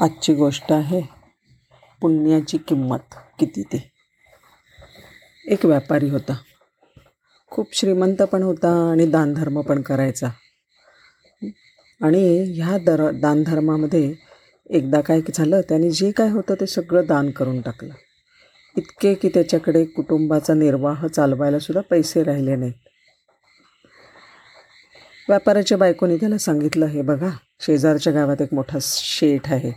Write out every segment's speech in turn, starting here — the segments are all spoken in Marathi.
आजची गोष्ट आहे पुण्याची किंमत किती ती? एक व्यापारी होता. खूप श्रीमंत पण होता आणि दानधर्म पण करायचा. आणि ह्या दर दानधर्मामध्ये एकदा काय झालं त्याने जे काय होतं ते सगळं दान करून टाकलं. इतके की त्याच्याकडे कुटुंबाचा निर्वाह चालवायला सुद्धा पैसे राहिले नाहीत. व्यापाऱ्याच्या बायकोने त्याला सांगितलं हे बघा शेजारच्या गावात एक मोठा शेठ आहे.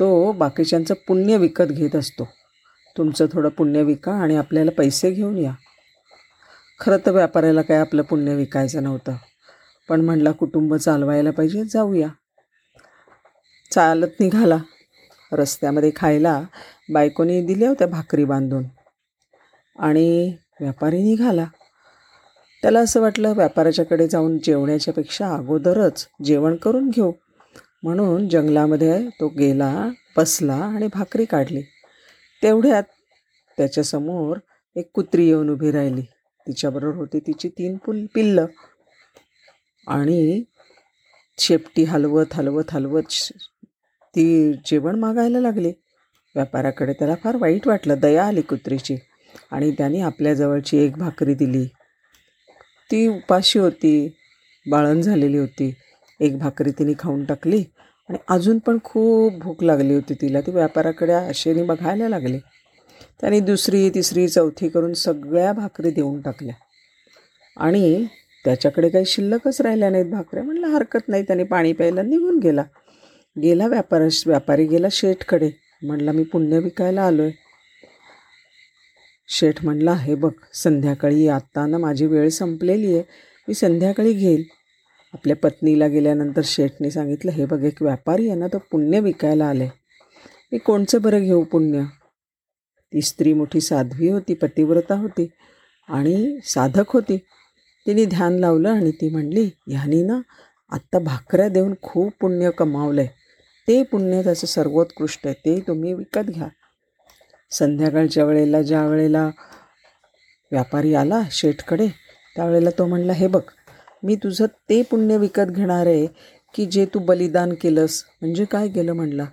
तो बाकीच्यांचं पुण्य विकत घेत असतो. तुमचं थोडं पुण्य विका आणि आपल्याला पैसे घेऊन या. खरं तर व्यापाऱ्याला काय आपलं पुण्य विकायचं नव्हतं. पण म्हणला कुटुंब चालवायला पाहिजे जाऊया. चालत निघाला. रस्त्यामध्ये खायला बायकोनी दिल्या होत्या भाकरी बांधून. आणि व्यापारी निघाला. त्याला असं वाटलं व्यापाऱ्याच्याकडे जाऊन जेवण्याच्यापेक्षा अगोदरच जेवण करून घेऊ. म्हणून जंगलामध्ये तो गेला बसला आणि भाकरी काढली. तेवढ्यात त्याच्यासमोर एक कुत्री येऊन उभी राहिली. तिच्याबरोबर होती तिची तीन पुल पिल्लं. आणि शेपटी हलवत हलवत हलवत ती जेवण मागायला लागली. व्यापाऱ्याकडे त्याला फार वाईट वाटलं. दया आली कुत्रीची. आणि त्याने आपल्याजवळची एक भाकरी दिली. ती उपाशी होती. बाळण झालेली होती. एक भाकरी तिने खाऊन टाकली आणि अजून पण खूप भूक लागली होती तिला. ती व्यापाराकडे आशेने बघायला लागली. त्याने दुसरी तिसरी चौथी करून सगळ्या भाकरी देऊन टाकल्या. आणि त्याच्याकडे काही शिल्लकच राहिल्या नाहीत भाकऱ्या. म्हणलं हरकत नाही. त्याने पाणी प्यायला निघून गेला. गेला व्यापार व्यापारी गेला शेठकडे म्हणला मी पुण्य विकायला आलो आहे शेठ म्हणला हे बघ संध्याकाळी आत्ता ना माझी वेळ संपलेली आहे मी संध्याकाळी घेईल. आपल्या पत्नीला गेल्यानंतर शेठने सांगितलं हे बघ एक व्यापारी आहे ना तो पुण्य विकायला आले मी कोणचं बरं घेऊ पुण्य? ती स्त्री मोठी साध्वी होती पतिव्रता होती आणि साधक होती. तिने ध्यान लावलं आणि ती म्हणली ह्यानी ना आत्ता भाकऱ्या देऊन खूप पुण्य कमावलं आहे ते पुण्य त्याचं सर्वोत्कृष्ट आहे ते तुम्ही विकत घ्या. संध्याकाळच्या वेळेला ज्या वेळेला व्यापारी आला शेठकडे त्यावेळेला तो म्हणला हे बघ मी तुझं ते पुण्य विकत घेणार आहे की जे तू बलिदान केलंस. म्हणजे काय केलं म्हणला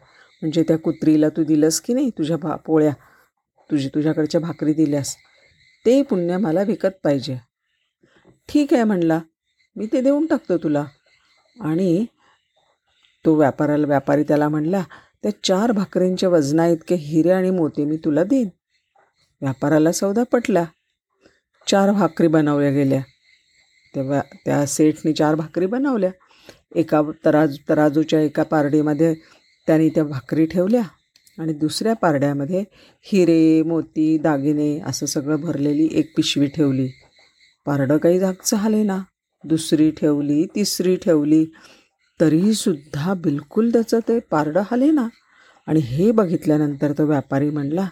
म्हणजे त्या कुत्रीला तू दिलंस की नाही तुझ्या भा पोळ्या? तुझी तुझ्याकडच्या भाकरी दिल्यास. ते पुण्य मला विकत पाहिजे. ठीक आहे म्हणला मी ते देऊन टाकतो तुला. आणि तो व्यापाराला व्यापारी त्याला म्हणला त्या चार भाकरींच्या वजना इतके हिरे आणि मोती मी तुला देईन. व्यापाराला सौदा पटला. चार भाकरी बनवल्या गेल्या. तेव्हा त्या सेठने चार भाकरी बनवल्या. एका तराजू तराजूच्या एका पारडीमध्ये त्याने त्या भाकरी ठेवल्या आणि दुसऱ्या पारड्यामध्ये हिरे मोती दागिने असं सगळं भरलेली एक पिशवी ठेवली. पारडं काही जागचं झाले ना दुसरी ठेवली तिसरी ठेवली. तरीसुद्धा बिलकुल त्याचं ते पारडं हले ना. आणि हे बघितल्यानंतर तो व्यापारी म्हणला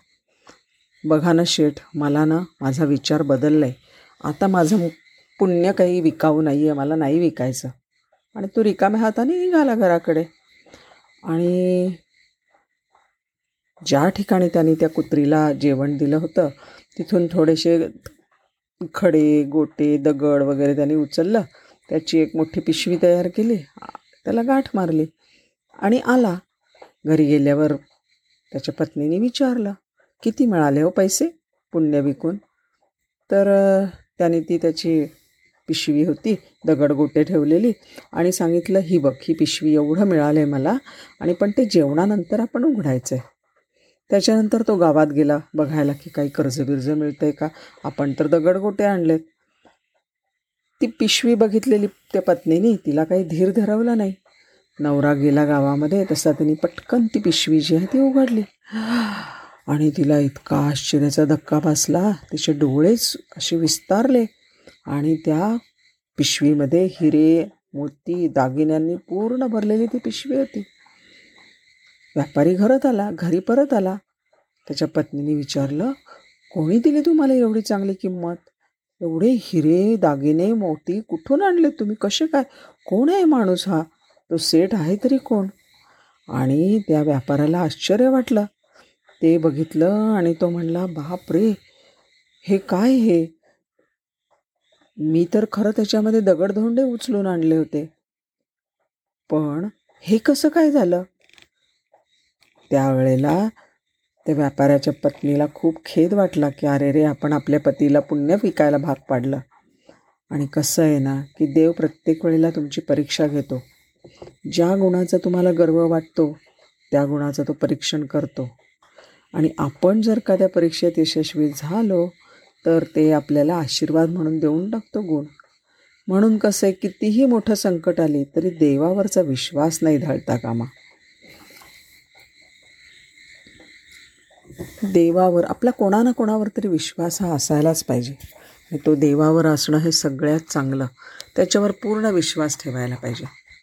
बघा ना शेठ मला ना माझा विचार बदलला आहे आता माझं पुण्य काही विकाऊ नाही आहे मला नाही विकायचं. आणि तो रिकाम्या हाताने निघाला घराकडे. आणि ज्या ठिकाणी त्याने त्या कुत्रीला जेवण दिलं होतं तिथून थोडेसे खडे गोटे दगड वगैरे त्याने उचललं. त्याची एक मोठी पिशवी तयार केली. त्याला गाठ मारली आणि आला. घरी गेल्यावर त्याच्या पत्नीने विचारलं किती मिळाले हो पैसे पुण्य विकून? तर त्याने ती त्याची पिशवी होती दगडगोटे ठेवलेली आणि सांगितलं ही बघ ही पिशवी एवढं मिळालं आहे मला आणि पण ते जेवणानंतर आपण उघडायचं आहे त्याच्यानंतर तो गावात गेला बघायला की काही कर्ज बिर्ज मिळतं आहे का? आपण तर दगडगोटे आणलेत. ती पिशवी बघितलेली त्या पत्नीने तिला काही धीर धरवला नाही. नवरा गेला गावामध्ये तसा तिने पटकन ती पिशवी जी आहे ती उघडली. आणि तिला इतका आश्चर्याचा धक्का बसला तिचे डोळेच असे विस्तारले आणि त्या पिशवीमध्ये हिरे मोती दागिन्यांनी पूर्ण भरलेली ती पिशवी होती. व्यापारी घरात आला घरी परत आला. त्याच्या पत्नीने विचारलं कोणी दिली तुम्हाला एवढी चांगली किंमत? एवढे हिरे दागिने मोती कुठून आणले तुम्ही? कसे काय? कोण आहे माणूस हा? तो सेठ आहे तरी कोण? आणि त्या व्यापाऱ्याला आश्चर्य वाटलं. ते बघितलं आणि तो म्हणला बाप रे हे काय हे? मी तर खरं त्याच्यामध्ये दगडधोंडे उचलून आणले होते. पण हे कसं काय झालं? त्यावेळेला त्या व्यापाऱ्याच्या पत्नीला खूप खेद वाटला की अरे रे आपण आपल्या पतीला पुण्य विकायला भाग पाडलं. आणि कसं आहे ना की देव प्रत्येक वेळेला तुमची परीक्षा घेतो. ज्या गुणाचा तुम्हाला गर्व वाटतो त्या गुणाचं तो परीक्षण करतो. आणि आपण जर का त्या परीक्षेत यशस्वी झालो तर ते आपल्याला आशीर्वाद म्हणून देऊन टाकतो गुण. म्हणून कसं आहे कितीही मोठं संकट आली तरी देवावरचा विश्वास नाही ढळता कामा. देवावर आपला कोणा ना कोणावर तरी विश्वास हा असायलाच पाहिजे. आणि तो देवावर असणं हे सगळ्यात चांगलं. त्याच्यावर पूर्ण विश्वास ठेवायला पाहिजे.